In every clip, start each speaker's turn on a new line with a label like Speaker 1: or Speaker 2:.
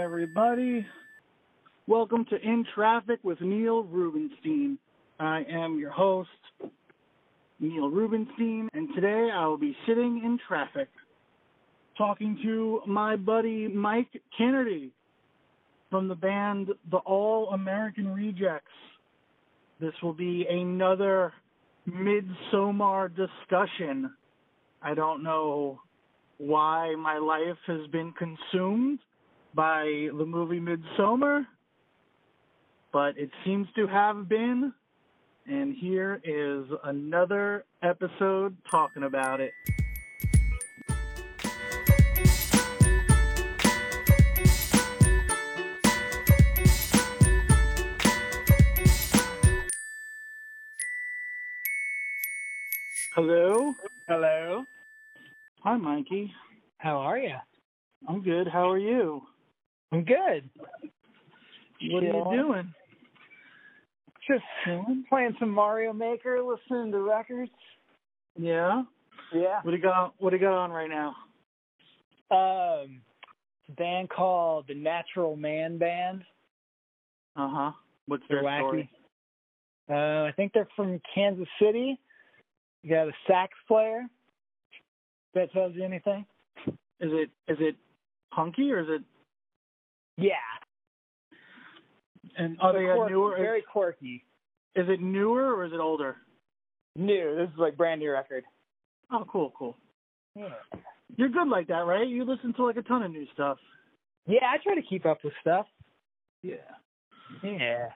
Speaker 1: Everybody. Welcome to In Traffic with Neil Rubenstein. I am your host, Neil Rubenstein, and today I will be sitting in traffic talking to my buddy Mike Kennerty from the band The All American Rejects. This will be another Midsommar discussion. I don't know why my life has been consumed by the movie Midsommar, but it seems to have been. And here is another episode talking about it. Hello.
Speaker 2: Hello.
Speaker 1: Hi, Mikey.
Speaker 2: How are you?
Speaker 1: I'm good. How are you?
Speaker 2: I'm good.
Speaker 1: What are you doing?
Speaker 2: Just playing some Mario Maker, listening to records.
Speaker 1: Yeah.
Speaker 2: Yeah.
Speaker 1: What do you got? What do you got on right now?
Speaker 2: Um, band called the Natural Man Band.
Speaker 1: Uh huh. What's
Speaker 2: They're
Speaker 1: their
Speaker 2: wacky.
Speaker 1: story?
Speaker 2: Uh, I think they're from Kansas City. You got a sax player. If that tells you anything?
Speaker 1: Is it is it punky or is it?
Speaker 2: Yeah.
Speaker 1: And are they a
Speaker 2: Quirky,
Speaker 1: newer?
Speaker 2: Very quirky.
Speaker 1: Is it newer or is it older?
Speaker 2: New. This is like brand new record.
Speaker 1: Oh, cool, cool.
Speaker 2: Yeah.
Speaker 1: You're good like that, right? You listen to like a ton of new stuff.
Speaker 2: Yeah, I try to keep up with stuff.
Speaker 1: Yeah.
Speaker 2: Yeah.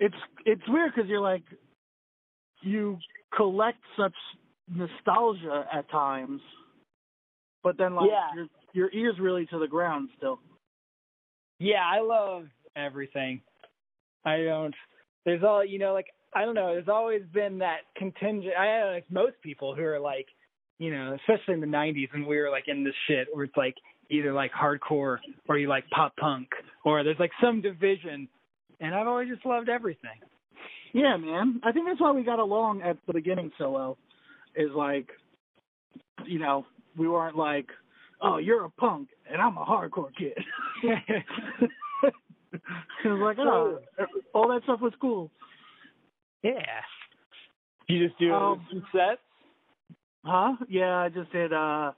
Speaker 1: It's it's weird because you're like, you collect such nostalgia at times, but then like
Speaker 2: Yeah.
Speaker 1: your your ears really to the ground still.
Speaker 2: Yeah, I love everything. I don't. There's all you know, like I don't know. There's always been that contingent. I don't know, like most people who are like, you know, especially in the '90s when we were like in this shit, where it's like either like hardcore or you like pop punk, or there's like some division. And I've always just loved everything.
Speaker 1: Yeah, man. I think that's why we got along at the beginning so well. Is like, you know, we weren't like, oh, you're a punk and I'm a hardcore kid. it was like, oh, all that stuff was cool.
Speaker 2: yeah. You just do
Speaker 1: Um,
Speaker 2: some sets.
Speaker 1: Huh? Yeah, I just did uh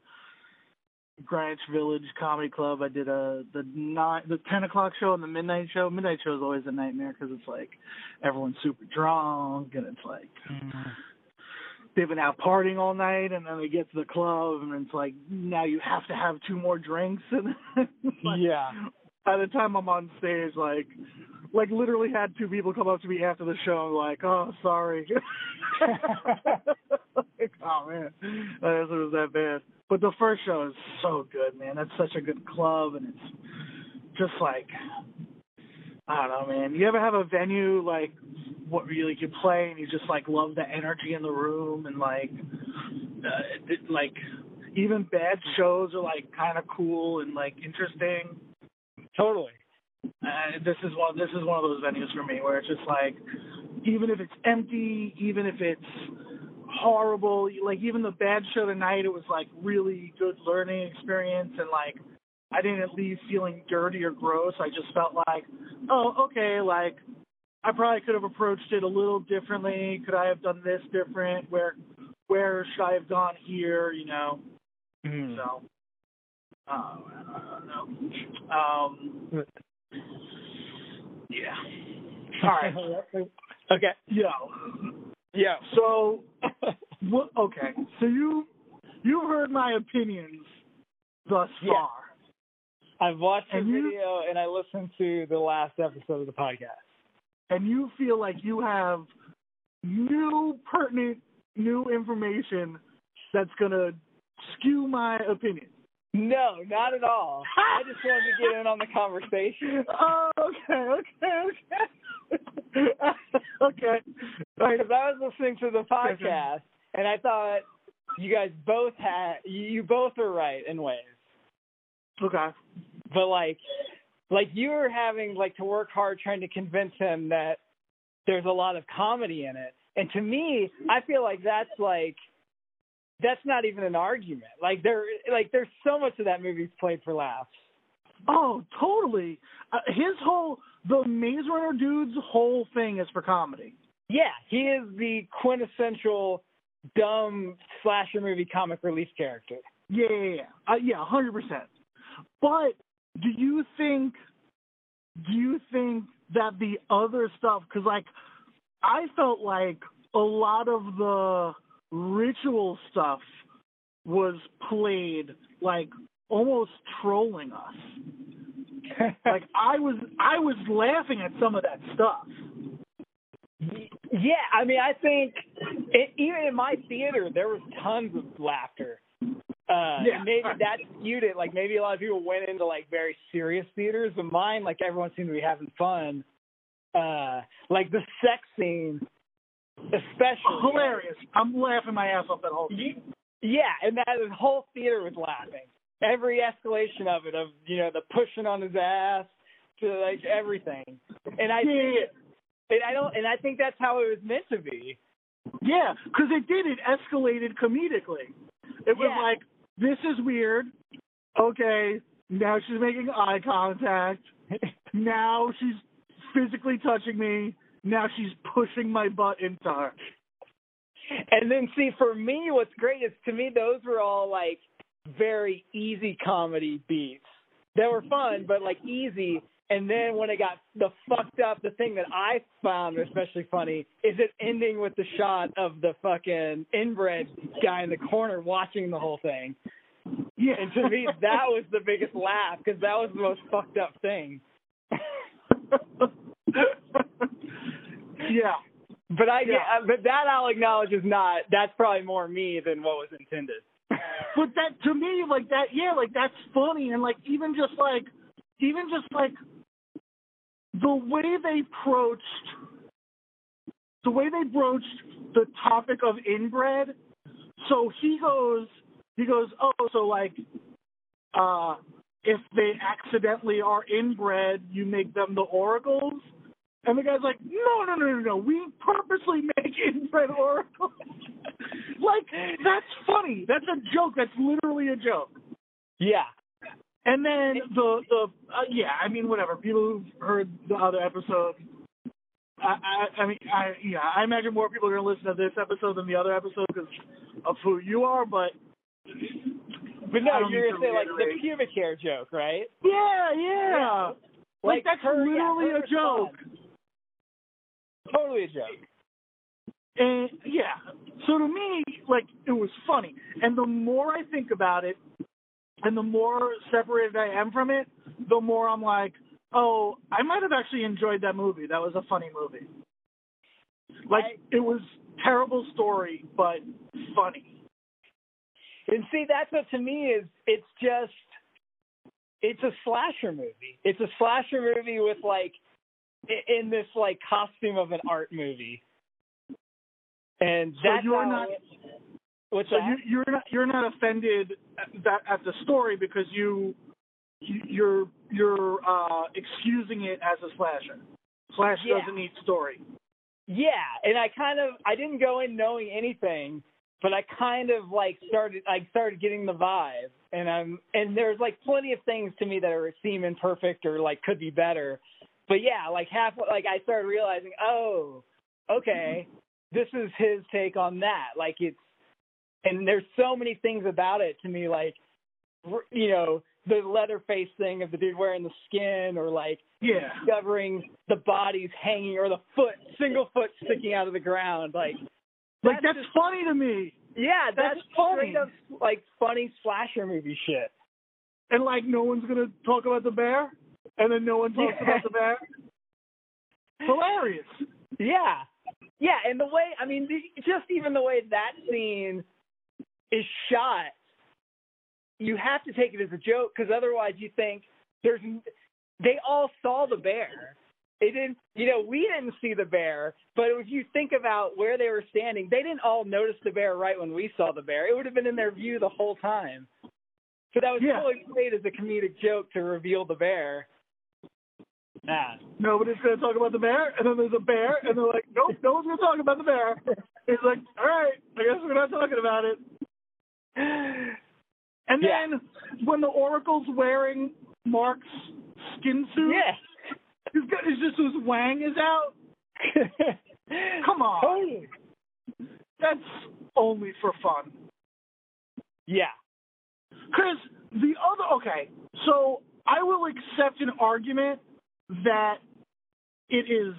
Speaker 1: Greenwich Village Comedy Club. I did uh the nine, the ten o'clock show and the midnight show. Midnight show is always a nightmare because it's like everyone's super drunk and it's like they've been out partying all night and then they get to the club and it's like now you have to have two more drinks and like,
Speaker 2: yeah.
Speaker 1: by the time I'm on stage like like literally had two people come up to me after the show like, oh sorry. like, oh man. I guess it was that bad. But the first show is so good, man. That's such a good club and it's just like I don't know, man. You ever have a venue like what you like you play and you just like love the energy in the room and like uh, it, like even bad shows are like kind of cool and like interesting.
Speaker 2: Totally.
Speaker 1: Uh, this is one. This is one of those venues for me where it's just like, even if it's empty, even if it's horrible, like even the bad show tonight, it was like really good learning experience, and like I didn't leave feeling dirty or gross. I just felt like, oh, okay, like I probably could have approached it a little differently. Could I have done this different? Where, where should I have gone here? You know.
Speaker 2: Mhm.
Speaker 1: So, uh, I don't know. Um, yeah. All right.
Speaker 2: okay.
Speaker 1: Yo.
Speaker 2: Yeah.
Speaker 1: So, what, okay. So you you've heard my opinions thus far.
Speaker 2: I've watched the
Speaker 1: you-
Speaker 2: video and I listened to the last episode of the podcast.
Speaker 1: and you feel like you have new pertinent new information that's gonna skew my opinion.
Speaker 2: No, not at all. I just wanted to get in on the conversation.
Speaker 1: Oh, okay, okay, okay. okay.
Speaker 2: Because I was listening to the podcast and I thought you guys both had you both are right in ways.
Speaker 1: Okay.
Speaker 2: But like like you were having like to work hard trying to convince him that there's a lot of comedy in it. And to me, I feel like that's like that's not even an argument. Like there, like there's so much of that movie's played for laughs.
Speaker 1: Oh, totally. Uh, his whole the Maze Runner dude's whole thing is for comedy.
Speaker 2: Yeah, he is the quintessential dumb slasher movie comic relief character.
Speaker 1: Yeah, yeah, yeah, uh, yeah, hundred percent. But do you think? Do you think that the other stuff? Because like, I felt like a lot of the ritual stuff was played like almost trolling us. like I was I was laughing at some of that stuff.
Speaker 2: Yeah, I mean, I think it, even in my theater there was tons of laughter. Uh,
Speaker 1: yeah.
Speaker 2: maybe that skewed it. Like maybe a lot of people went into like very serious theaters, but mine, like everyone seemed to be having fun. Uh, like the sex scene, especially
Speaker 1: hilarious. I'm laughing my ass off that whole. Thing.
Speaker 2: Yeah, and that the whole theater was laughing. Every escalation of it, of you know the pushing on his ass to like everything, and I
Speaker 1: yeah.
Speaker 2: think, and I don't, and I think that's how it was meant to be.
Speaker 1: Yeah, because it did. It escalated comedically. It was
Speaker 2: Yeah.
Speaker 1: like, this is weird. Okay, now she's making eye contact. now she's physically touching me. Now she's pushing my butt into her.
Speaker 2: And then see, for me, what's great is to me those were all like very easy comedy beats that were fun, but like easy. And then when it got the fucked up, the thing that I found especially funny is it ending with the shot of the fucking inbred guy in the corner watching the whole thing.
Speaker 1: Yeah.
Speaker 2: And to me, that was the biggest laugh because that was the most fucked up thing.
Speaker 1: yeah.
Speaker 2: But I,
Speaker 1: Yeah.
Speaker 2: but that I'll acknowledge is not. That's probably more me than what was intended.
Speaker 1: But that to me, like that, yeah, like that's funny, and like even just like, even just like the way they approached the way they broached the topic of inbred. So he goes, he goes, oh, so like, uh, if they accidentally are inbred, you make them the oracles. And the guy's like, no, no, no, no, no. We purposely make inbred oracles. like, that's funny. That's a joke. That's literally a joke.
Speaker 2: yeah.
Speaker 1: And then the the uh, yeah, I mean whatever. People who've heard the other episode, I I, I mean I yeah, I imagine more people are gonna listen to this episode than the other episode because of who you are. But
Speaker 2: But no, you're gonna say like the pubic hair joke, right?
Speaker 1: yeah, yeah, like, that's
Speaker 2: her-
Speaker 1: literally
Speaker 2: her
Speaker 1: a joke.
Speaker 2: Totally a joke.
Speaker 1: And yeah, so to me, like it was funny. And the more I think about it, and the more separated I am from it, the more I'm like, oh, I might have actually enjoyed that movie. That was a funny movie. Like
Speaker 2: I-
Speaker 1: it was terrible story, but funny.
Speaker 2: And see, that's what to me is. It's just, it's a slasher movie. It's a slasher movie with like, in this like costume of an art movie. And
Speaker 1: So you're not-
Speaker 2: it- What's
Speaker 1: So
Speaker 2: that?
Speaker 1: you, you're not you're not offended at that at the story because you, you you're you're uh, excusing it as a slasher. Slash
Speaker 2: Yeah.
Speaker 1: doesn't need story.
Speaker 2: Yeah, and I kind of I didn't go in knowing anything, but I kind of like started I started getting the vibe, and I'm and there's like plenty of things to me that are seem imperfect or like could be better, but yeah, like half like I started realizing, oh, okay, this is his take on that. Like it's and there's so many things about it to me like you know the Leatherface thing of the dude wearing the skin or like
Speaker 1: Yeah.
Speaker 2: discovering the bodies hanging or the foot, single foot sticking out of the ground. Like,
Speaker 1: Like
Speaker 2: That's
Speaker 1: that's
Speaker 2: just-
Speaker 1: funny to me.
Speaker 2: yeah,
Speaker 1: That's
Speaker 2: that's,
Speaker 1: funny.
Speaker 2: up like funny slasher movie shit.
Speaker 1: And like no one's gonna talk about the bear, and then no one talks
Speaker 2: Yeah.
Speaker 1: about the bear. Hilarious.
Speaker 2: Yeah, yeah, and the way I mean, the, just even the way that scene is shot, you have to take it as a joke because otherwise you think there's they all saw the bear. It didn't, you know, we didn't see the bear, but if you think about where they were standing, they didn't all notice the bear right when we saw the bear. It would have been in their view the whole time. So that was
Speaker 1: Yeah.
Speaker 2: totally played as a comedic joke to reveal the bear. Ah.
Speaker 1: Nobody's gonna talk about the bear, and then there's a bear, and they're like, nope, no one's gonna talk about the bear. It's like, all right, I guess we're not talking about it. And
Speaker 2: Yeah.
Speaker 1: then when the Oracle's wearing Mark's skin suit,
Speaker 2: Yeah.
Speaker 1: he's got, it's just his wang is out. Come on.
Speaker 2: Totally.
Speaker 1: That's only for fun.
Speaker 2: Yeah.
Speaker 1: Because the other, okay, so I will accept an argument that it is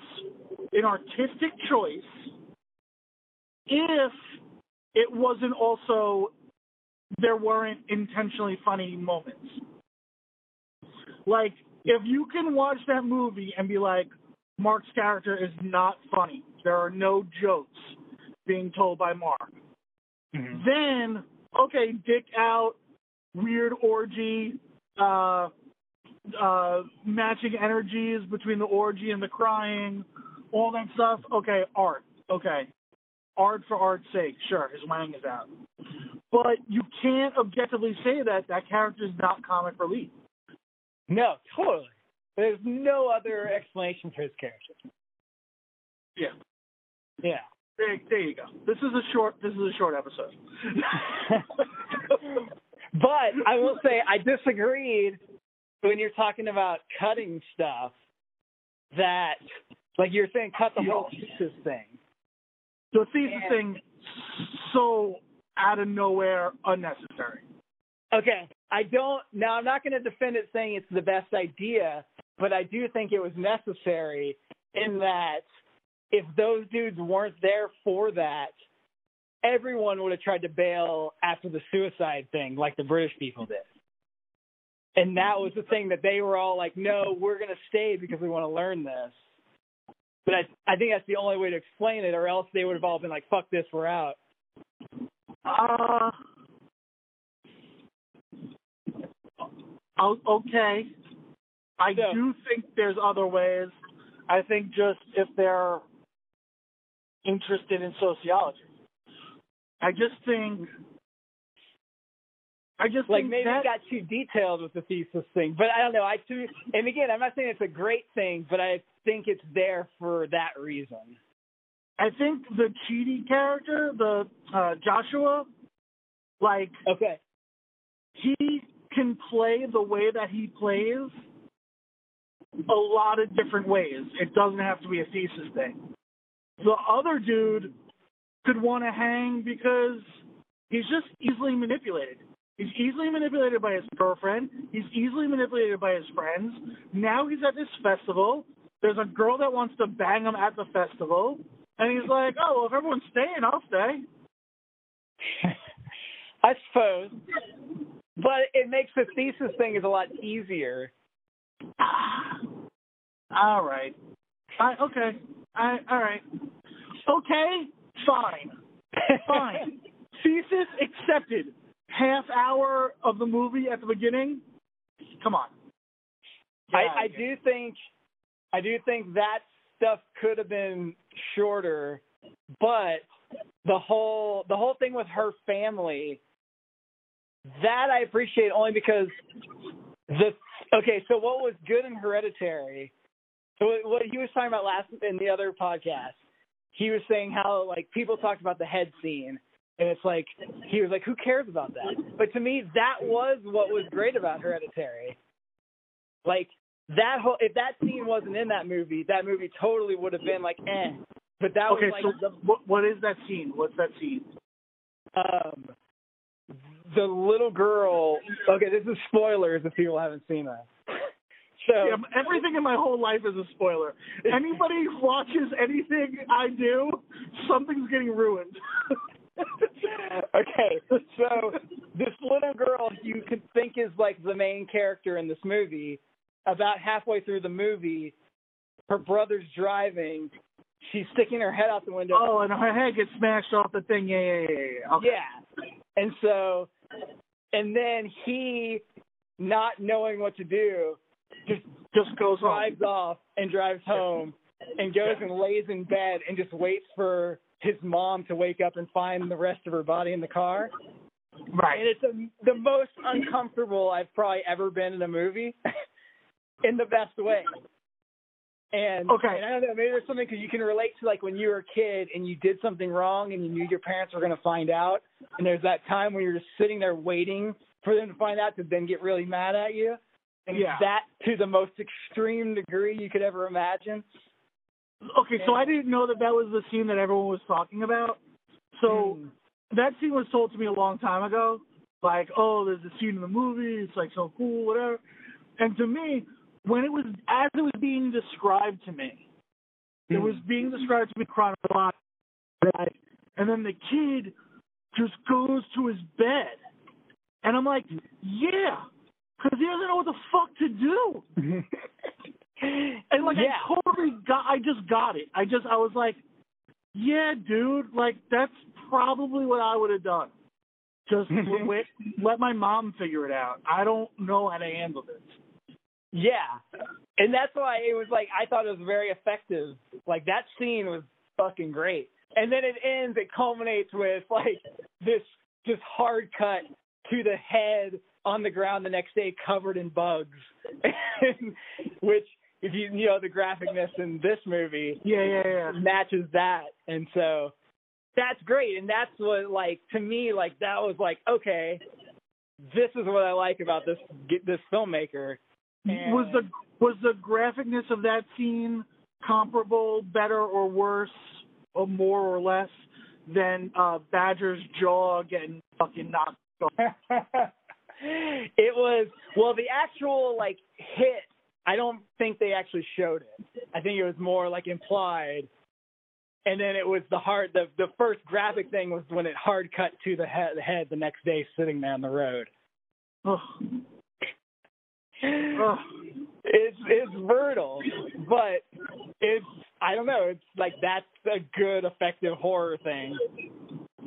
Speaker 1: an artistic choice if it wasn't also, there weren't intentionally funny moments. Like, if you can watch that movie and be like, Mark's character is not funny, there are no jokes being told by Mark
Speaker 2: Mhm.
Speaker 1: then okay, dick out, weird orgy, uh, uh, matching energies between the orgy and the crying, all that stuff. Okay, art. Okay, art for art's sake. Sure, his wang is out, but you can't objectively say that that character is not comic relief.
Speaker 2: No, totally. There's no other explanation for his character.
Speaker 1: Yeah,
Speaker 2: Yeah.
Speaker 1: there, there you go. This is a short. This is a short episode.
Speaker 2: but I will say I disagreed when you're talking about cutting stuff that like you're saying cut the whole thesis thing.
Speaker 1: the thesis thing so out of nowhere unnecessary.
Speaker 2: Okay. I don't now I'm not gonna defend it saying it's the best idea, but I do think it was necessary in that if those dudes weren't there for that, everyone would have tried to bail after the suicide thing like the British people did. And that was the thing that they were all like, No, we're gonna stay because we want to learn this. But I I think that's the only way to explain it, or else they would have all been like, Fuck this, we're out.
Speaker 1: Uh, okay. I do think there's other ways. I think just if they're interested in sociology. I just think. I just
Speaker 2: like maybe
Speaker 1: that,
Speaker 2: got too detailed with the thesis thing. But I don't know. I too and again I'm not saying it's a great thing, but I think it's there for that reason.
Speaker 1: I think the Chidi character, the uh, Joshua, like
Speaker 2: Okay.
Speaker 1: he can play the way that he plays a lot of different ways. It doesn't have to be a thesis thing. The other dude could want to hang because he's just easily manipulated. He's easily manipulated by his girlfriend. He's easily manipulated by his friends. Now he's at this festival. There's a girl that wants to bang him at the festival. And he's like, oh, well, if everyone's staying, I'll stay.
Speaker 2: I suppose. But it makes the thesis thing is a lot easier.
Speaker 1: all right. I, okay. I, all right. Okay. Fine. Fine. Thesis accepted. Half hour of the movie at the beginning. Come on. Get
Speaker 2: I, I do think I do think that stuff could have been shorter, but the whole the whole thing with her family that I appreciate only because the okay, so what was good in Hereditary? So what- he was talking about last in the other podcast, he was saying how like people talked about the head scene, and it's like he was like, who cares about that? But to me, that was what was great about Hereditary. Like that whole if that scene wasn't in that movie, that movie totally would have been like eh. But that
Speaker 1: Okay,
Speaker 2: was like
Speaker 1: so what, what is that scene? What's that scene?
Speaker 2: um the little girl okay this is spoilers if people haven't seen that so
Speaker 1: Yeah, everything in my whole life is a spoiler. Anybody who watches anything I do, something's getting ruined.
Speaker 2: okay so this little girl you could think is like the main character in this movie about halfway through the movie her brother's driving she's sticking her head out the window
Speaker 1: oh, and her head gets smashed off the thing. Yeah, yeah, yeah, yeah. Okay.
Speaker 2: Yeah. And so, and then he, not knowing what to do, just
Speaker 1: Just goes
Speaker 2: drives off and drives home and goes and lays in bed and just waits for his mom to wake up and find the rest of her body in the car.
Speaker 1: Right.
Speaker 2: And it's a, the most uncomfortable I've probably ever been in a movie in the best way. And,
Speaker 1: Okay.
Speaker 2: and I don't know, maybe there's something because you can relate to like when you were a kid and you did something wrong and you knew your parents were going to find out. And there's that time when you're just sitting there waiting for them to find out to then get really mad at you. And
Speaker 1: Yeah.
Speaker 2: that to the most extreme degree you could ever imagine.
Speaker 1: Okay, so I didn't know that that was the scene that everyone was talking about. So
Speaker 2: Mm.
Speaker 1: that scene was told to me a long time ago. Like, oh, there's a scene in the movie. It's like so cool, whatever. And to me, when it was as it was being described to me, it hmm. was being described to me chronologically, right? And then the kid just goes to his bed, and I'm like, yeah, because he doesn't know what the fuck to do. And like
Speaker 2: Yeah.
Speaker 1: I totally got I just got it. I just I was like, Yeah, dude, like that's probably what I would have done. Just wait, let my mom figure it out. I don't know how to handle this.
Speaker 2: Yeah. And that's why it was like I thought it was very effective. Like that scene was fucking great. And then it ends, it culminates with like this just hard cut to the head on the ground the next day covered in bugs. Which if you you know the graphicness in this movie
Speaker 1: Yeah, yeah, yeah.
Speaker 2: matches that. And so that's great. And that's what like to me like that was like okay, this is what I like about this this filmmaker. And-
Speaker 1: Was the was the graphicness of that scene comparable, better or worse, or more or less than uh Badger's jaw getting fucking knocked off?
Speaker 2: it was well the actual like hit i don't think they actually showed it i think it was more like implied and then it was the hard the the first graphic thing was when it hard cut to the head the head the next day sitting there on the road
Speaker 1: Ugh.
Speaker 2: It's it's brutal but it's i don't know it's like that's a good effective horror thing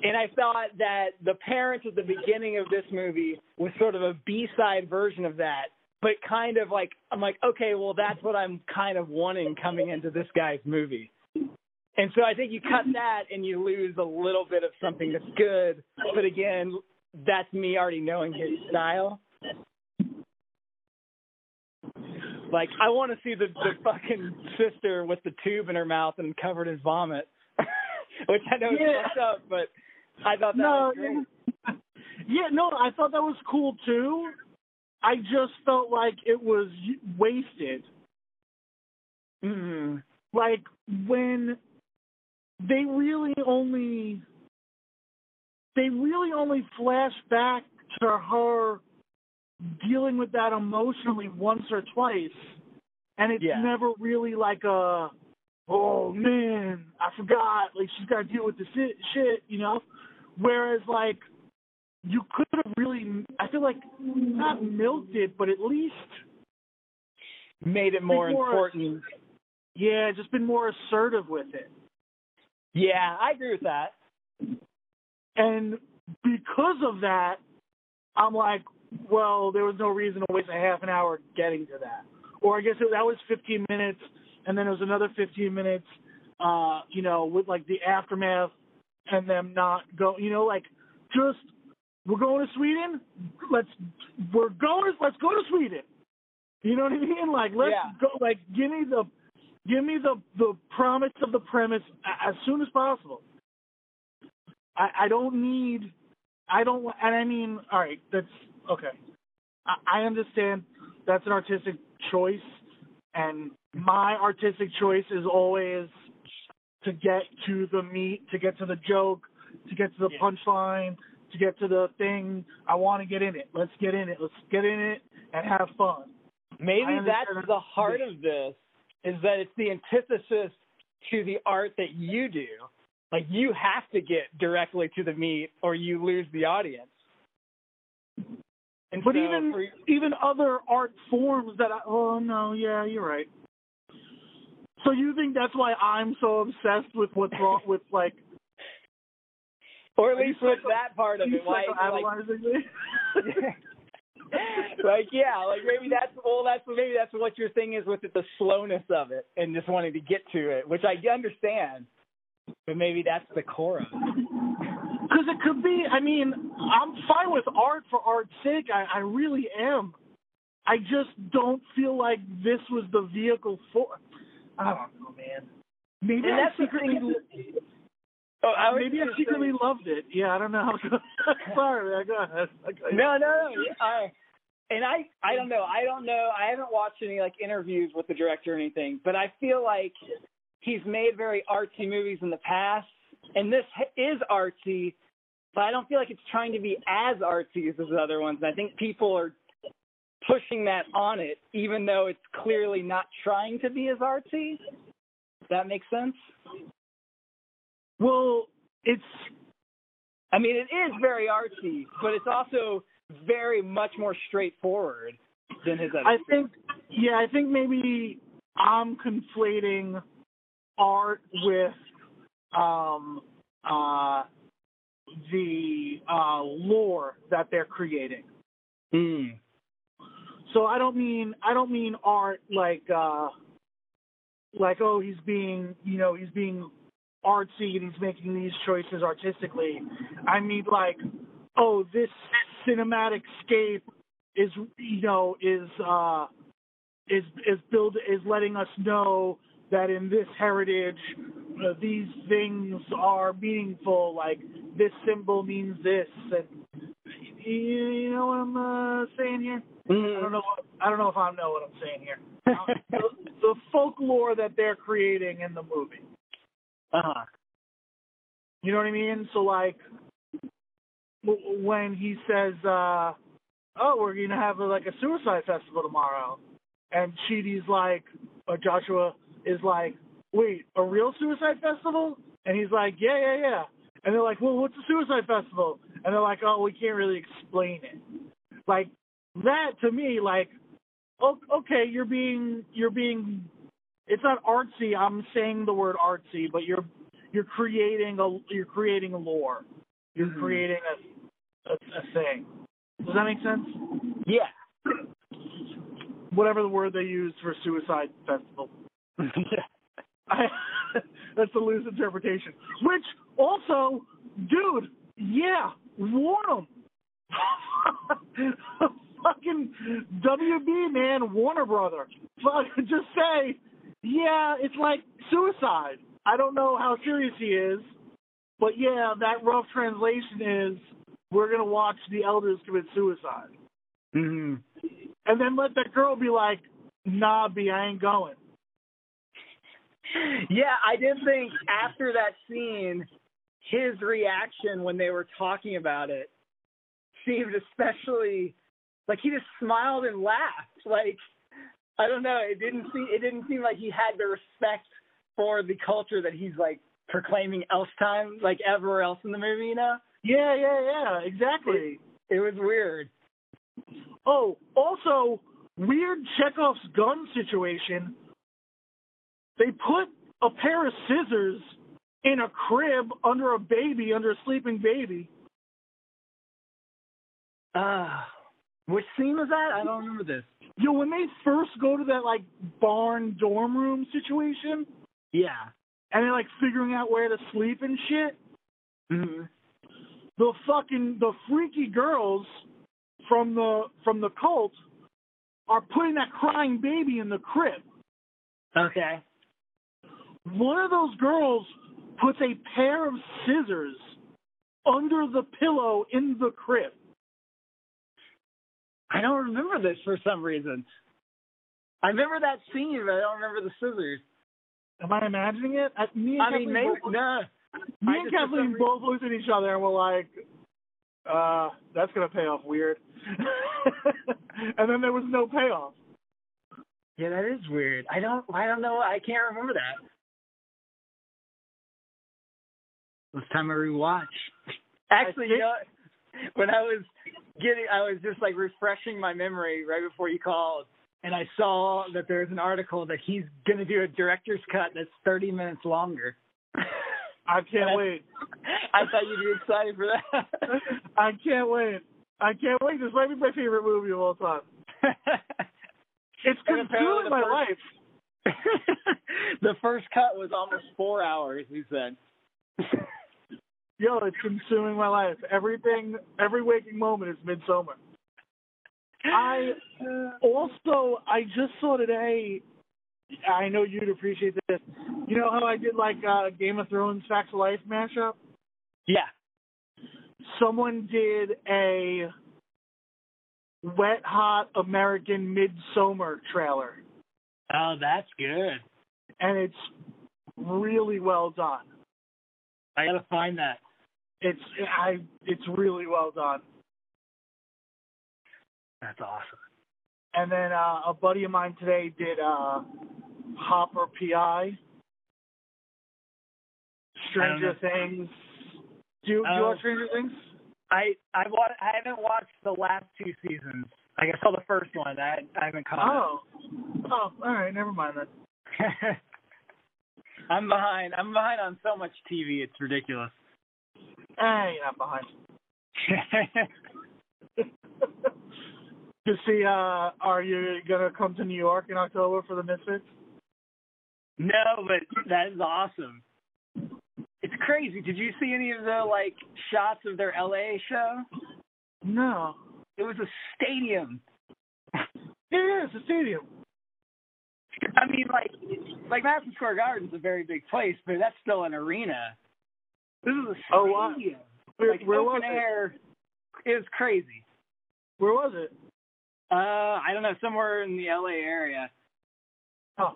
Speaker 2: and I thought that the parents at the beginning of this movie was sort of a B-side version of that, but kind of like I'm like, okay, well that's what I'm kind of wanting coming into this guy's movie. And so I think you cut that and you lose a little bit of something that's good, but again, that's me already knowing his style. Like I want to see the the fucking sister with the tube in her mouth and covered in vomit, which I know
Speaker 1: Yeah.
Speaker 2: is fucked up, but I thought that
Speaker 1: no,
Speaker 2: was great.
Speaker 1: yeah, no, I thought that was cool too. I just felt like it was wasted.
Speaker 2: Mm.
Speaker 1: Like when they really only they really only flash back to her dealing with that emotionally once or twice and it's
Speaker 2: Yeah.
Speaker 1: never really like a oh man i forgot like she's got to deal with this shit, you know whereas like you could have really i feel like not milked it but at least
Speaker 2: Made it more
Speaker 1: Before-
Speaker 2: important.
Speaker 1: yeah just been more assertive with it
Speaker 2: Yeah, I agree with that.
Speaker 1: And because of that, I'm like, well, there was no reason to waste a half an hour getting to that. Or I guess it, that was 15 minutes, and then there was another 15 minutes, uh, you know, with like the aftermath and them not go, you know, like just we're going to Sweden. Let's we're going. Let's go to Sweden. You know what I mean? Like let's
Speaker 2: Yeah.
Speaker 1: go. Like give me the give me the the promise of the premise as soon as possible. I, I don't need. I don't. And I mean, all right, that's okay. I, I understand that's an artistic choice, and my artistic choice is always to get to the meat, to get to the joke, to get to the
Speaker 2: Yeah.
Speaker 1: punchline, to get to the thing. I want to get in it. Let's get in it. Let's get in it and have fun.
Speaker 2: Maybe that's the heart of this is that it's the antithesis to the art that you do. Like you have to get directly to the meat or you lose the audience. And
Speaker 1: But
Speaker 2: so
Speaker 1: even
Speaker 2: for-
Speaker 1: even other art forms that I oh no, yeah, you're right. So you think that's why I'm so obsessed with what's wrong with like
Speaker 2: or at least with that part of it, like, like like yeah, like maybe that's well, that's maybe that's what your thing is with it, the slowness of it, and just wanting to get to it, which I understand. But maybe that's the core of it.
Speaker 1: Because it could be. I mean, I'm fine with art for art's sake. I, I really am. I just don't feel like this was the vehicle for. I don't know, man. Maybe
Speaker 2: And
Speaker 1: I secretly,
Speaker 2: Oh, I
Speaker 1: maybe I secretly
Speaker 2: say-
Speaker 1: loved it. Yeah, I don't know. Sorry, man. Go ahead. Okay.
Speaker 2: No, no, no. I and I I don't know. I don't know. I haven't watched any like interviews with the director or anything, but I feel like he's made very artsy movies in the past, and this is artsy, but I don't feel like it's trying to be as artsy as his other ones. And I think people are pushing that on it, even though it's clearly not trying to be as artsy. Does that make sense?
Speaker 1: Well, it's
Speaker 2: I mean, it is very artsy, but it's also very much more straightforward than his other.
Speaker 1: I think, yeah, I think maybe I'm conflating art with um, uh, the uh, lore that they're creating.
Speaker 2: Mm.
Speaker 1: So I don't mean I don't mean art like uh, like oh he's being you know he's being artsy and he's making these choices artistically. I mean like oh this cinematic scape is you know is uh is is build is letting us know that in this heritage these things are meaningful like this symbol means this and you, you know what I'm uh, saying here I don't know what, I don't know if I know what I'm saying here the, the folklore that they're creating in the movie
Speaker 2: Uh huh.
Speaker 1: you know what I mean? So like w- when he says, uh, "Oh, we're gonna have a, like a suicide festival tomorrow," and Chidi's like, or Joshua is like, "Wait, a real suicide festival?" And he's like, "Yeah, yeah, yeah." And they're like, "Well, what's a suicide festival?" And they're like, "Oh, we can't really explain it." Like that to me, like, okay, you're being you're being. It's not artsy. I'm saying the word artsy, but you're you're creating a you're creating a lore. You're
Speaker 2: Mhm.
Speaker 1: creating a, a a thing. Does that make sense?
Speaker 2: Yeah.
Speaker 1: Whatever the word they used for suicide festival.
Speaker 2: yeah.
Speaker 1: I, that's a loose interpretation. Which also, dude, yeah, warn them. Fucking WB man, Warner Brother. Fuck, just say, yeah, it's like suicide. I don't know how serious he is, but yeah, that rough translation is we're gonna watch the elders commit suicide,
Speaker 2: hmm
Speaker 1: and then let that girl be like, Nah, B, I ain't going.
Speaker 2: Yeah, I did think after that scene, his reaction when they were talking about it seemed especially like he just smiled and laughed. Like I don't know, it didn't seem it didn't seem like he had the respect for the culture that he's like proclaiming else time like everywhere else in the movie, you know?
Speaker 1: Yeah, yeah, yeah, exactly.
Speaker 2: It was weird.
Speaker 1: Oh, also, weird Chekhov's gun situation. They put a pair of scissors in a crib under a baby, under a sleeping baby.
Speaker 2: Uh which scene was that? I don't remember this.
Speaker 1: Yo, when they first go to that like barn dorm room situation,
Speaker 2: Yeah.
Speaker 1: and they're like figuring out where to sleep and shit,
Speaker 2: hmm
Speaker 1: the fucking the freaky girls from the from the cult are putting that crying baby in the crib.
Speaker 2: Okay.
Speaker 1: One of those girls puts a pair of scissors under the pillow in the crib.
Speaker 2: I don't remember this for some reason. I remember that scene, but I don't remember the scissors.
Speaker 1: Am I imagining it? I, me and
Speaker 2: I mean, maybe
Speaker 1: both,
Speaker 2: no.
Speaker 1: me
Speaker 2: I
Speaker 1: and Kathleen both looked at each other and were like, uh, that's gonna pay off weird. and then there was no payoff.
Speaker 2: Yeah, that is weird. I don't. I don't know. I can't remember that. This time I rewatch. Actually, you know, when I was getting, I was just like refreshing my memory right before you called, and I saw that there's an article that he's going to do a director's cut that's 30 minutes longer.
Speaker 1: I can't
Speaker 2: I-
Speaker 1: wait.
Speaker 2: I thought you'd be excited for that.
Speaker 1: I can't wait. I can't wait. This might be my favorite movie of all time. It's
Speaker 2: And apparently
Speaker 1: consuming
Speaker 2: the
Speaker 1: my
Speaker 2: first-
Speaker 1: life.
Speaker 2: the first cut was almost four hours. He said.
Speaker 1: Yo, it's consuming my life. Everything, every waking moment is Midsommar. I also, I just saw today I know you'd appreciate this. You know how I did like uh, Game of Thrones Facts of Life mashup?
Speaker 2: Yeah.
Speaker 1: Someone did a wet hot American Midsommar trailer,
Speaker 2: Oh, that's good.
Speaker 1: and it's really well done.
Speaker 2: I gotta find that.
Speaker 1: It's I it's really well done.
Speaker 2: That's awesome.
Speaker 1: And then uh, a buddy of mine today did uh, Hopper PI, Stranger Things. Do you, do you
Speaker 2: Oh.
Speaker 1: watch Stranger Things?
Speaker 2: I I wa- I haven't watched the last two seasons. Like I saw the first one. I I haven't caught
Speaker 1: Oh, oh, all right, never mind then.
Speaker 2: I'm behind. I'm behind on so much TV. It's ridiculous.
Speaker 1: Eh, you're not behind. to see, uh, are you gonna come to New York in October for the Misfits?
Speaker 2: no, but that is awesome. It's crazy. Did you see any of the like shots of their LA show?
Speaker 1: No.
Speaker 2: It was a stadium.
Speaker 1: It's a stadium.
Speaker 2: I mean, like, like Madison Square Garden's a very big place, but that's still an arena. This is a
Speaker 1: Oh, wow. Where,
Speaker 2: like
Speaker 1: where
Speaker 2: open
Speaker 1: was
Speaker 2: air. It was crazy.
Speaker 1: Where was it?
Speaker 2: Uh, I don't know, somewhere in the LA area,
Speaker 1: Oh,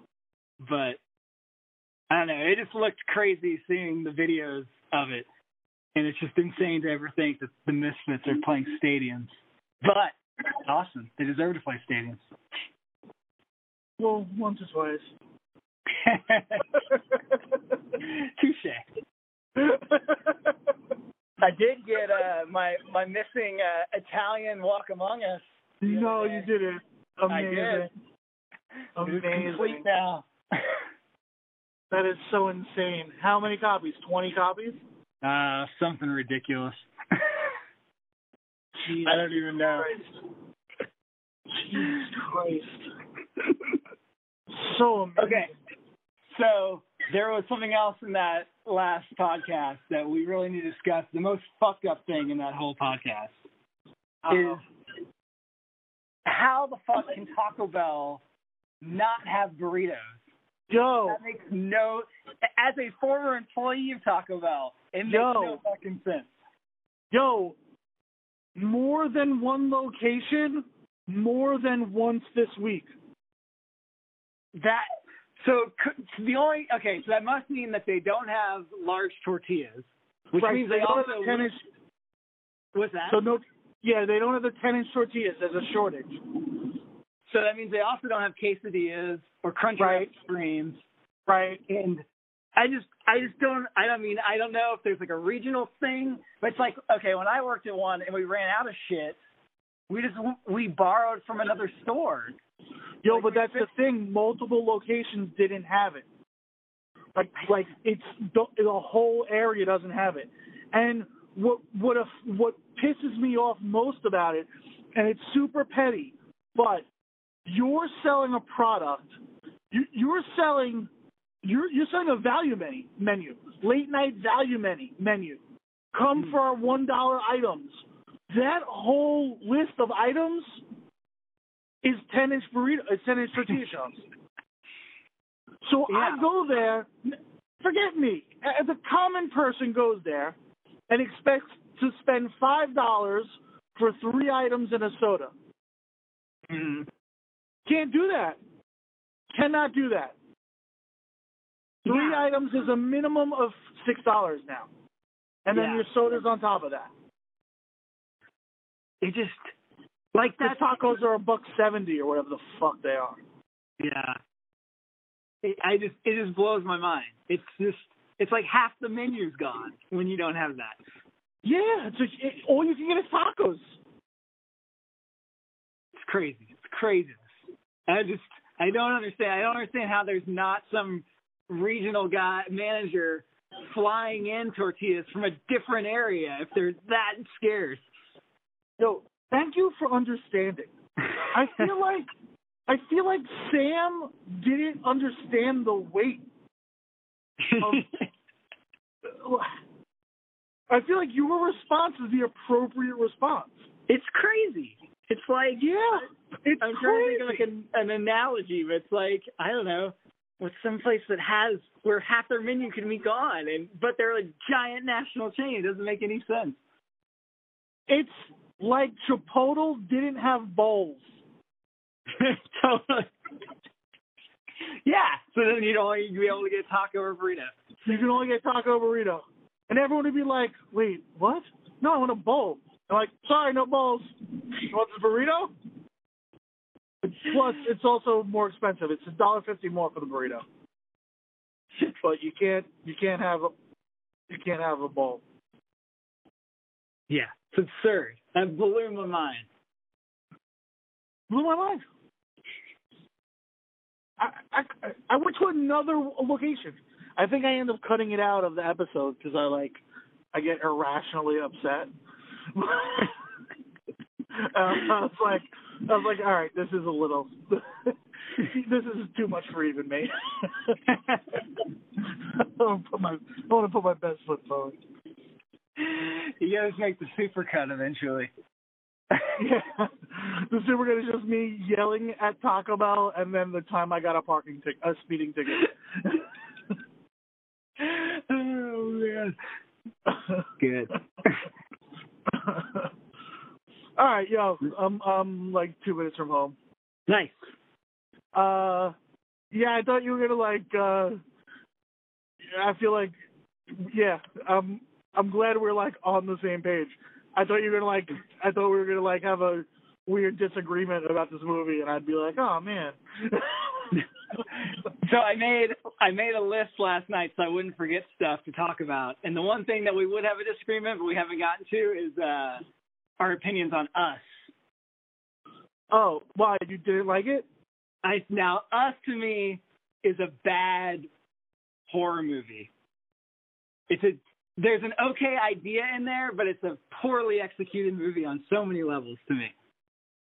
Speaker 2: but I don't know. It just looked crazy seeing the videos of it, and it's just insane to ever think that the Misfits are playing stadiums. But awesome, they deserve to play stadiums.
Speaker 1: well, once or twice.
Speaker 2: Touche. I did get uh my my missing uh Italian Walk Among Us. the other
Speaker 1: no,
Speaker 2: day.
Speaker 1: you didn't.
Speaker 2: I
Speaker 1: Amazing.
Speaker 2: did. It is
Speaker 1: Amazing.
Speaker 2: complete now.
Speaker 1: That is so insane. How many copies? Twenty copies?
Speaker 2: uh, something ridiculous.
Speaker 1: Jesus
Speaker 2: I don't even know.
Speaker 1: Christ. Jesus Christ. So amazing.
Speaker 2: Okay. So there was something else in that last podcast that we really need to discuss. The most fucked up thing in that whole podcast
Speaker 1: Uh-oh.
Speaker 2: is how the fuck can Taco Bell not have burritos?
Speaker 1: Yo,
Speaker 2: That makes no. As a former employee of Taco Bell, it makes
Speaker 1: Yo.
Speaker 2: no fucking sense.
Speaker 1: yo, more than one location, more than once this week.
Speaker 2: That so c- the only okay, so that must mean that they don't have large tortillas, which
Speaker 1: Right,
Speaker 2: means
Speaker 1: they
Speaker 2: they also
Speaker 1: 10 inch,
Speaker 2: what's that?
Speaker 1: so no, yeah, they don't have the 10 inch tortillas. There's a shortage.
Speaker 2: So that means they also don't have quesadillas or crunchy
Speaker 1: Right.
Speaker 2: streams.
Speaker 1: Right.
Speaker 2: And I just I just don't I don't mean I don't know if there's like a regional thing, but it's like okay, when I worked at one and we ran out of shit, we just we borrowed from another store.
Speaker 1: Yo, but that's the thing. Multiple locations didn't have it. Like, like it's the, the whole area doesn't have it. And what what a, what pisses me off most about it, and it's super petty, but you're selling a product. You, you're selling you're you're selling a value menu menu, late night value menu menu. Come
Speaker 2: Hmm.
Speaker 1: for our one dollar items. That whole list of items is ten inch burrito, is ten inch tortilla shops. So I go there. Forget me. As a common person goes there and expects to spend five dollars for three items and a soda.
Speaker 2: Mm-hmm.
Speaker 1: Can't do that. Cannot do that. Three
Speaker 2: Yeah.
Speaker 1: items is a minimum of six dollars now, and then
Speaker 2: Yeah.
Speaker 1: your soda's on top of that.
Speaker 2: It just like
Speaker 1: The
Speaker 2: that
Speaker 1: tacos are a buck seventy or whatever the fuck they are.
Speaker 2: Yeah. It, I just it just blows my mind. It's just it's like half the menu's gone when you don't have that.
Speaker 1: Yeah, it's a, it, all you can get is tacos.
Speaker 2: It's crazy. It's craziness. I just I don't understand. I don't understand how there's not some regional guy manager flying in tortillas from a different area if they're that scarce.
Speaker 1: Yo, thank you for understanding. I feel like I feel like Sam didn't understand the weight. Um, I feel like your response is the appropriate response.
Speaker 2: it's crazy. It's like
Speaker 1: Yeah, It's
Speaker 2: I'm trying to think of like an, an analogy, but it's like I don't know, what's some place that has where half their menu can be gone, and but they're a giant national chain. It doesn't make any sense.
Speaker 1: It's like Chipotle didn't have bowls.
Speaker 2: totally. Yeah. So then you'd only be able to get taco or burrito.
Speaker 1: You can only get taco burrito. And everyone would be like, wait, what? No, I want a bowl. I'm like, sorry, no bowls. You want the burrito? Plus, it's also more expensive. It's a dollar fifty more for the burrito. But you can't, you can't have, a, you can't have a bowl.
Speaker 2: Yeah. It's absurd. That blew my mind.
Speaker 1: Blew my mind. I, I, I went to another location. I think I end up cutting it out of the episode because I like, I get irrationally upset. um, I was like, I was like, all right, this is a little, this is too much for even me. I want to put my, I want to put my best foot forward.
Speaker 2: You gotta make the supercut eventually.
Speaker 1: Yeah, the supercut is just me yelling at Taco Bell, and then the time I got a parking ticket, a speeding ticket.
Speaker 2: oh man. Good.
Speaker 1: All right, yo, I'm I'm like two minutes from home.
Speaker 2: Nice.
Speaker 1: Uh, yeah, I thought you were gonna like. uh I feel like, yeah, um, I'm glad we're like on the same page. I thought you were gonna like. I thought we were gonna like have a weird disagreement about this movie, and I'd be like, oh man.
Speaker 2: So I made I made a list last night so I wouldn't forget stuff to talk about. And the one thing that we would have a disagreement but we haven't gotten to is uh our opinions on us.
Speaker 1: oh, why you didn't like it?
Speaker 2: I now us to me is a bad horror movie. It's a there's an okay idea in there, but it's a poorly executed movie on so many levels to me.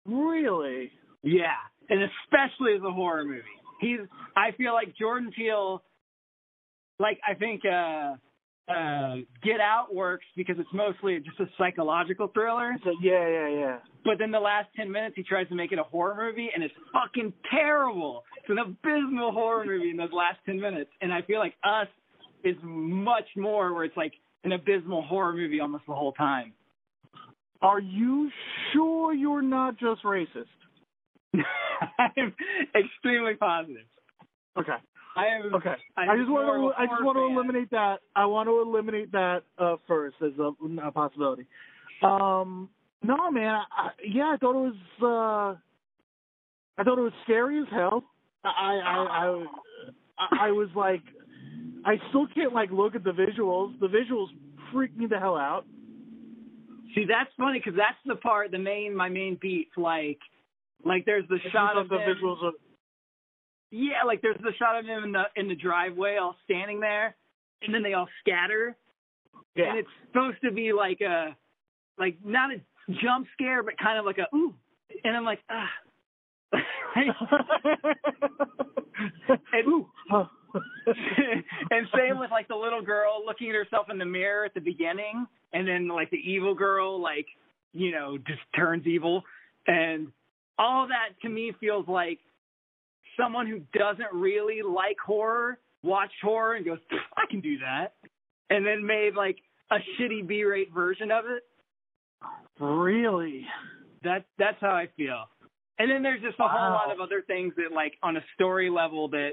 Speaker 1: Really?
Speaker 2: Yeah, and especially as a horror movie. He's I feel like Jordan Peele like I think uh uh Get Out works because it's mostly just a psychological thriller.
Speaker 1: So yeah, yeah, yeah.
Speaker 2: But then the last ten minutes he tries to make it a horror movie and it's fucking terrible. It's an abysmal horror movie in those last ten minutes. And I feel like us is much more where it's like an abysmal horror movie almost the whole time.
Speaker 1: Are you sure you're not just racist?
Speaker 2: I'm extremely positive.
Speaker 1: Okay.
Speaker 2: I am
Speaker 1: Okay.
Speaker 2: I'm
Speaker 1: I just want to I just want to eliminate that. I want to eliminate that uh first as a, a possibility. Um no man, I, yeah, I thought it was uh I thought it was scary as hell. I I I I, I was like I still can't like look at the visuals. The visuals freak me the hell out.
Speaker 2: See, that's funny because that's the part, the main, my main beat. Like, like there's the shot of
Speaker 1: the
Speaker 2: him,
Speaker 1: visuals are
Speaker 2: yeah, like there's the shot of him in the in the driveway, all standing there, and then they all scatter,
Speaker 1: yeah.
Speaker 2: and it's supposed to be like a, like not a jump scare, but kind of like a ooh, and I'm like ah. and,
Speaker 1: Ooh. Huh.
Speaker 2: and same with like the little girl looking at herself in the mirror at the beginning, and then like the evil girl, like you know, just turns evil, and all that to me feels like someone who doesn't really like horror watched horror and goes, I can do that, and then made like a shitty B-rate version of it.
Speaker 1: really?
Speaker 2: That that's how I feel. And then there's just a whole lot of other things that like on a story level that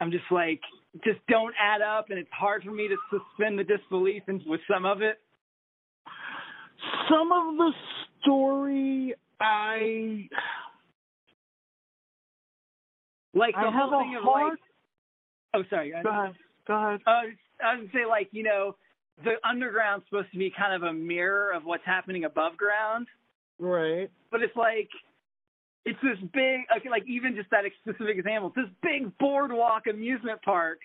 Speaker 2: I'm just like just don't add up and it's hard for me to suspend the disbelief in, with some of it.
Speaker 1: Some of the story I
Speaker 2: Like the
Speaker 1: I have
Speaker 2: whole
Speaker 1: a
Speaker 2: thing of
Speaker 1: hard
Speaker 2: like Oh sorry. I,
Speaker 1: Go ahead. Go ahead.
Speaker 2: I was uh, I was gonna say like, you know, the underground's supposed to be kind of a mirror of what's happening above ground.
Speaker 1: Right.
Speaker 2: But it's like it's this big okay, like even just that specific example, this big boardwalk amusement park,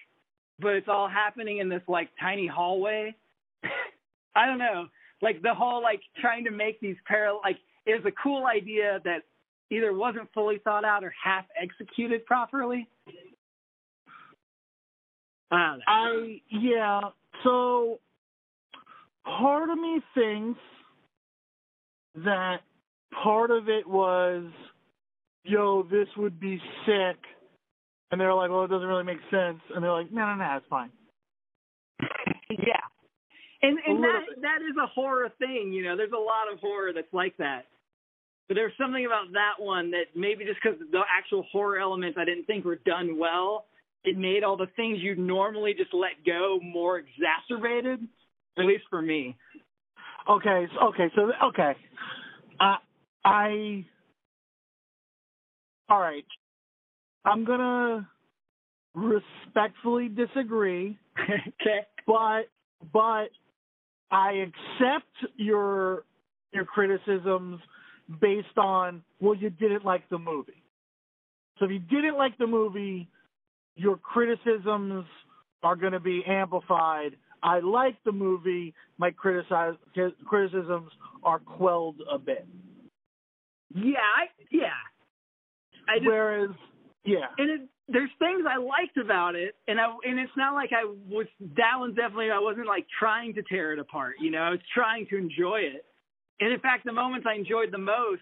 Speaker 2: but it's all happening in this like tiny hallway. I don't know. Like the whole like trying to make these parallel like is a cool idea that either wasn't fully thought out or half executed properly. I.
Speaker 1: I yeah. So part of me thinks that part of it was yo, this would be sick. And they're like, well, it doesn't really make sense. And they're like, no, no, no, it's fine.
Speaker 2: yeah. And and that that is a horror thing, you know. There's a lot of horror that's like that. But there's something about that one that maybe just because the actual horror elements I didn't think were done well, it made all the things you'd normally just let go more exacerbated. At least for me.
Speaker 1: Okay, okay, so okay, uh, I. All right, I'm gonna respectfully disagree,
Speaker 2: okay.
Speaker 1: but but I accept your your criticisms based on well, you didn't like the movie. So if you didn't like the movie, your criticisms are going to be amplified. I like the movie. My criticize, criticisms are quelled a bit.
Speaker 2: Yeah, I yeah. I just
Speaker 1: Whereas, yeah,
Speaker 2: and it, there's things I liked about it, and I and it's not like I was that one's definitely I wasn't like trying to tear it apart. You know, I was trying to enjoy it. And in fact, the moments I enjoyed the most,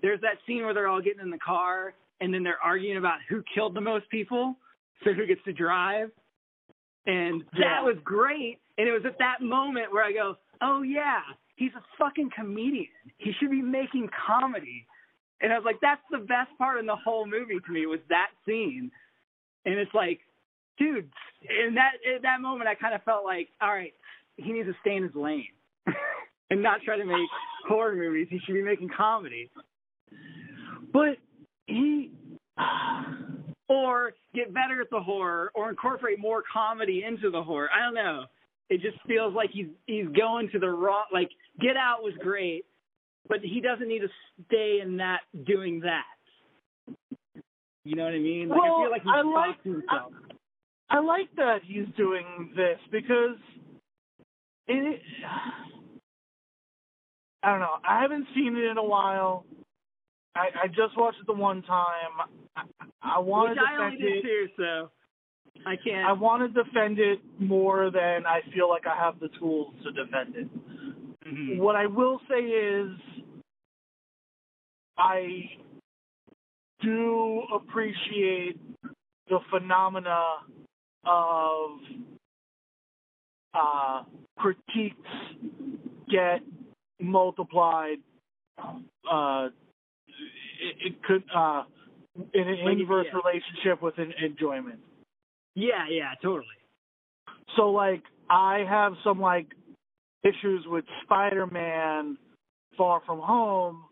Speaker 2: there's that scene where they're all getting in the car and then they're arguing about who killed the most people, so who gets to drive. And
Speaker 1: Yeah.
Speaker 2: that was great. And it was at that moment where I go, oh yeah, he's a fucking comedian. He should be making comedy. And I was like, that's the best part in the whole movie to me was that scene. And it's like, dude, in that in that moment, I kind of felt like, all right, he needs to stay in his lane and not try to make horror movies. He should be making comedy
Speaker 1: but he.
Speaker 2: or get better at the horror or incorporate more comedy into the horror. I don't know. It just feels like he's he's going to the wrong. Like Get Out was great, but he doesn't need to stay in that doing that. You know what I mean? Like I feel like he's
Speaker 1: I like-
Speaker 2: to himself.
Speaker 1: I like that he's doing this because it. I don't know. I haven't seen it in a while. I, I just watched it the one time. I, I want to
Speaker 2: I only
Speaker 1: defend
Speaker 2: did
Speaker 1: it.
Speaker 2: too, so I can't.
Speaker 1: I want to defend it more than I feel like I have the tools to defend it.
Speaker 2: Mhm.
Speaker 1: What I will say is, I do appreciate the phenomena of uh, critiques get multiplied. Uh, it, it could uh, in an inverse
Speaker 2: yeah.
Speaker 1: relationship with an enjoyment.
Speaker 2: Yeah, yeah, totally.
Speaker 1: So like I have some like issues with Spider-Man Far From Home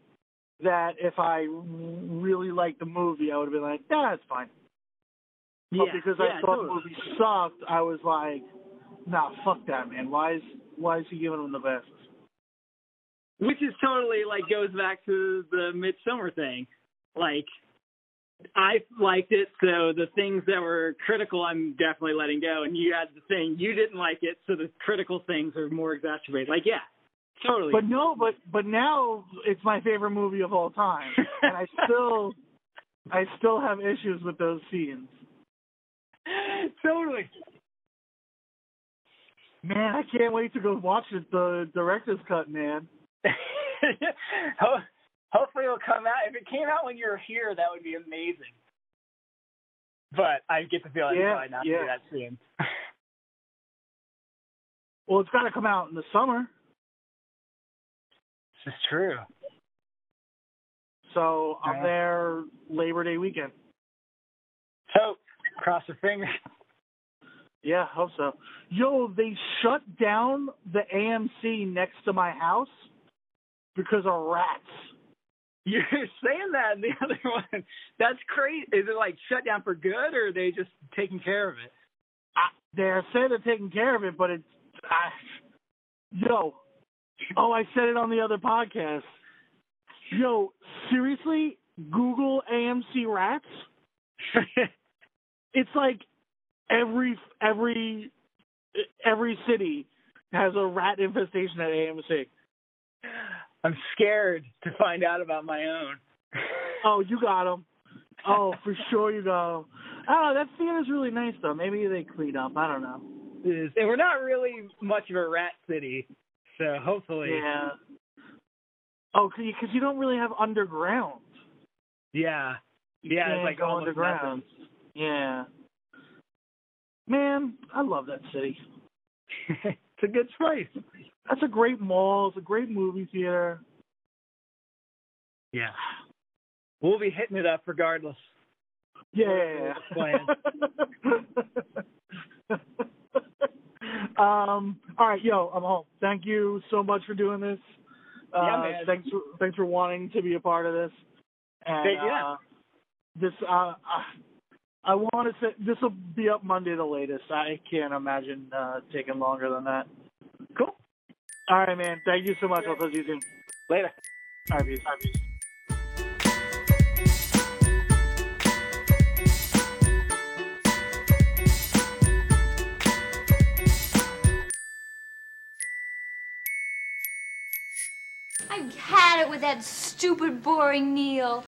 Speaker 1: that if I really liked the movie, I would have been like, yeah, it's fine.
Speaker 2: Yeah,
Speaker 1: But because
Speaker 2: yeah,
Speaker 1: I thought
Speaker 2: totally.
Speaker 1: the movie sucked, I was like, nah, fuck that, man. Why is why is he giving him the best?
Speaker 2: Which is totally like goes back to the Midsommar thing. Like I liked it, so the things that were critical I'm definitely letting go. And you had the thing you didn't like it, so the critical things are more exacerbated. Like yeah, totally.
Speaker 1: But no, but but now it's my favorite movie of all time, and I still I still have issues with those scenes.
Speaker 2: totally.
Speaker 1: Man, I can't wait to go watch it. The director's cut, man.
Speaker 2: Hopefully it'll come out. If it came out when you're here, that would be amazing. But I get the feeling
Speaker 1: Yeah,
Speaker 2: probably not
Speaker 1: yeah.
Speaker 2: do that soon.
Speaker 1: Well, it's got to come out in the summer,
Speaker 2: this is true.
Speaker 1: so I'm
Speaker 2: Yeah.
Speaker 1: there Labor Day weekend.
Speaker 2: So cross your fingers.
Speaker 1: Yeah, hope so. Yo, they shut down the AMC next to my house because of rats.
Speaker 2: You're saying that in the other one. That's crazy. Is it like shut down for good, or are they just taking care of it?
Speaker 1: I, they're saying they're taking care of it, but it's I, yo. Oh, I said it on the other podcast. Yo, seriously, Google AMC rats. It's like every every every city has a rat infestation at AMC.
Speaker 2: I'm scared to find out about my own.
Speaker 1: Oh, you got them. Oh, for sure you got them. Oh, that theater's really nice though. Maybe they clean up. I don't know.
Speaker 2: Is- and we're not really much of a rat city, so hopefully.
Speaker 1: Yeah. Oh, because you don't really have underground.
Speaker 2: Yeah.
Speaker 1: You
Speaker 2: Yeah, it's like
Speaker 1: go underground. Yeah. Man, I love that city.
Speaker 2: it's a good place.
Speaker 1: That's a great mall. It's a great movie theater.
Speaker 2: Yeah. We'll be hitting it up regardless.
Speaker 1: Yeah.
Speaker 2: Plan.
Speaker 1: um. All right, yo, I'm home. Thank you so much for doing this. Uh,
Speaker 2: Yeah, man.
Speaker 1: Thanks for thanks for wanting to be a part of this. And
Speaker 2: Hey, yeah.
Speaker 1: uh, this uh, I want to say this will be up Monday the latest. I can't imagine uh, taking longer than that.
Speaker 2: Cool.
Speaker 1: All right, man. Thank you so much. I'll talk to you soon.
Speaker 2: Later.
Speaker 1: All right, peace. All right, peace.
Speaker 3: I've it with that stupid, boring Neil.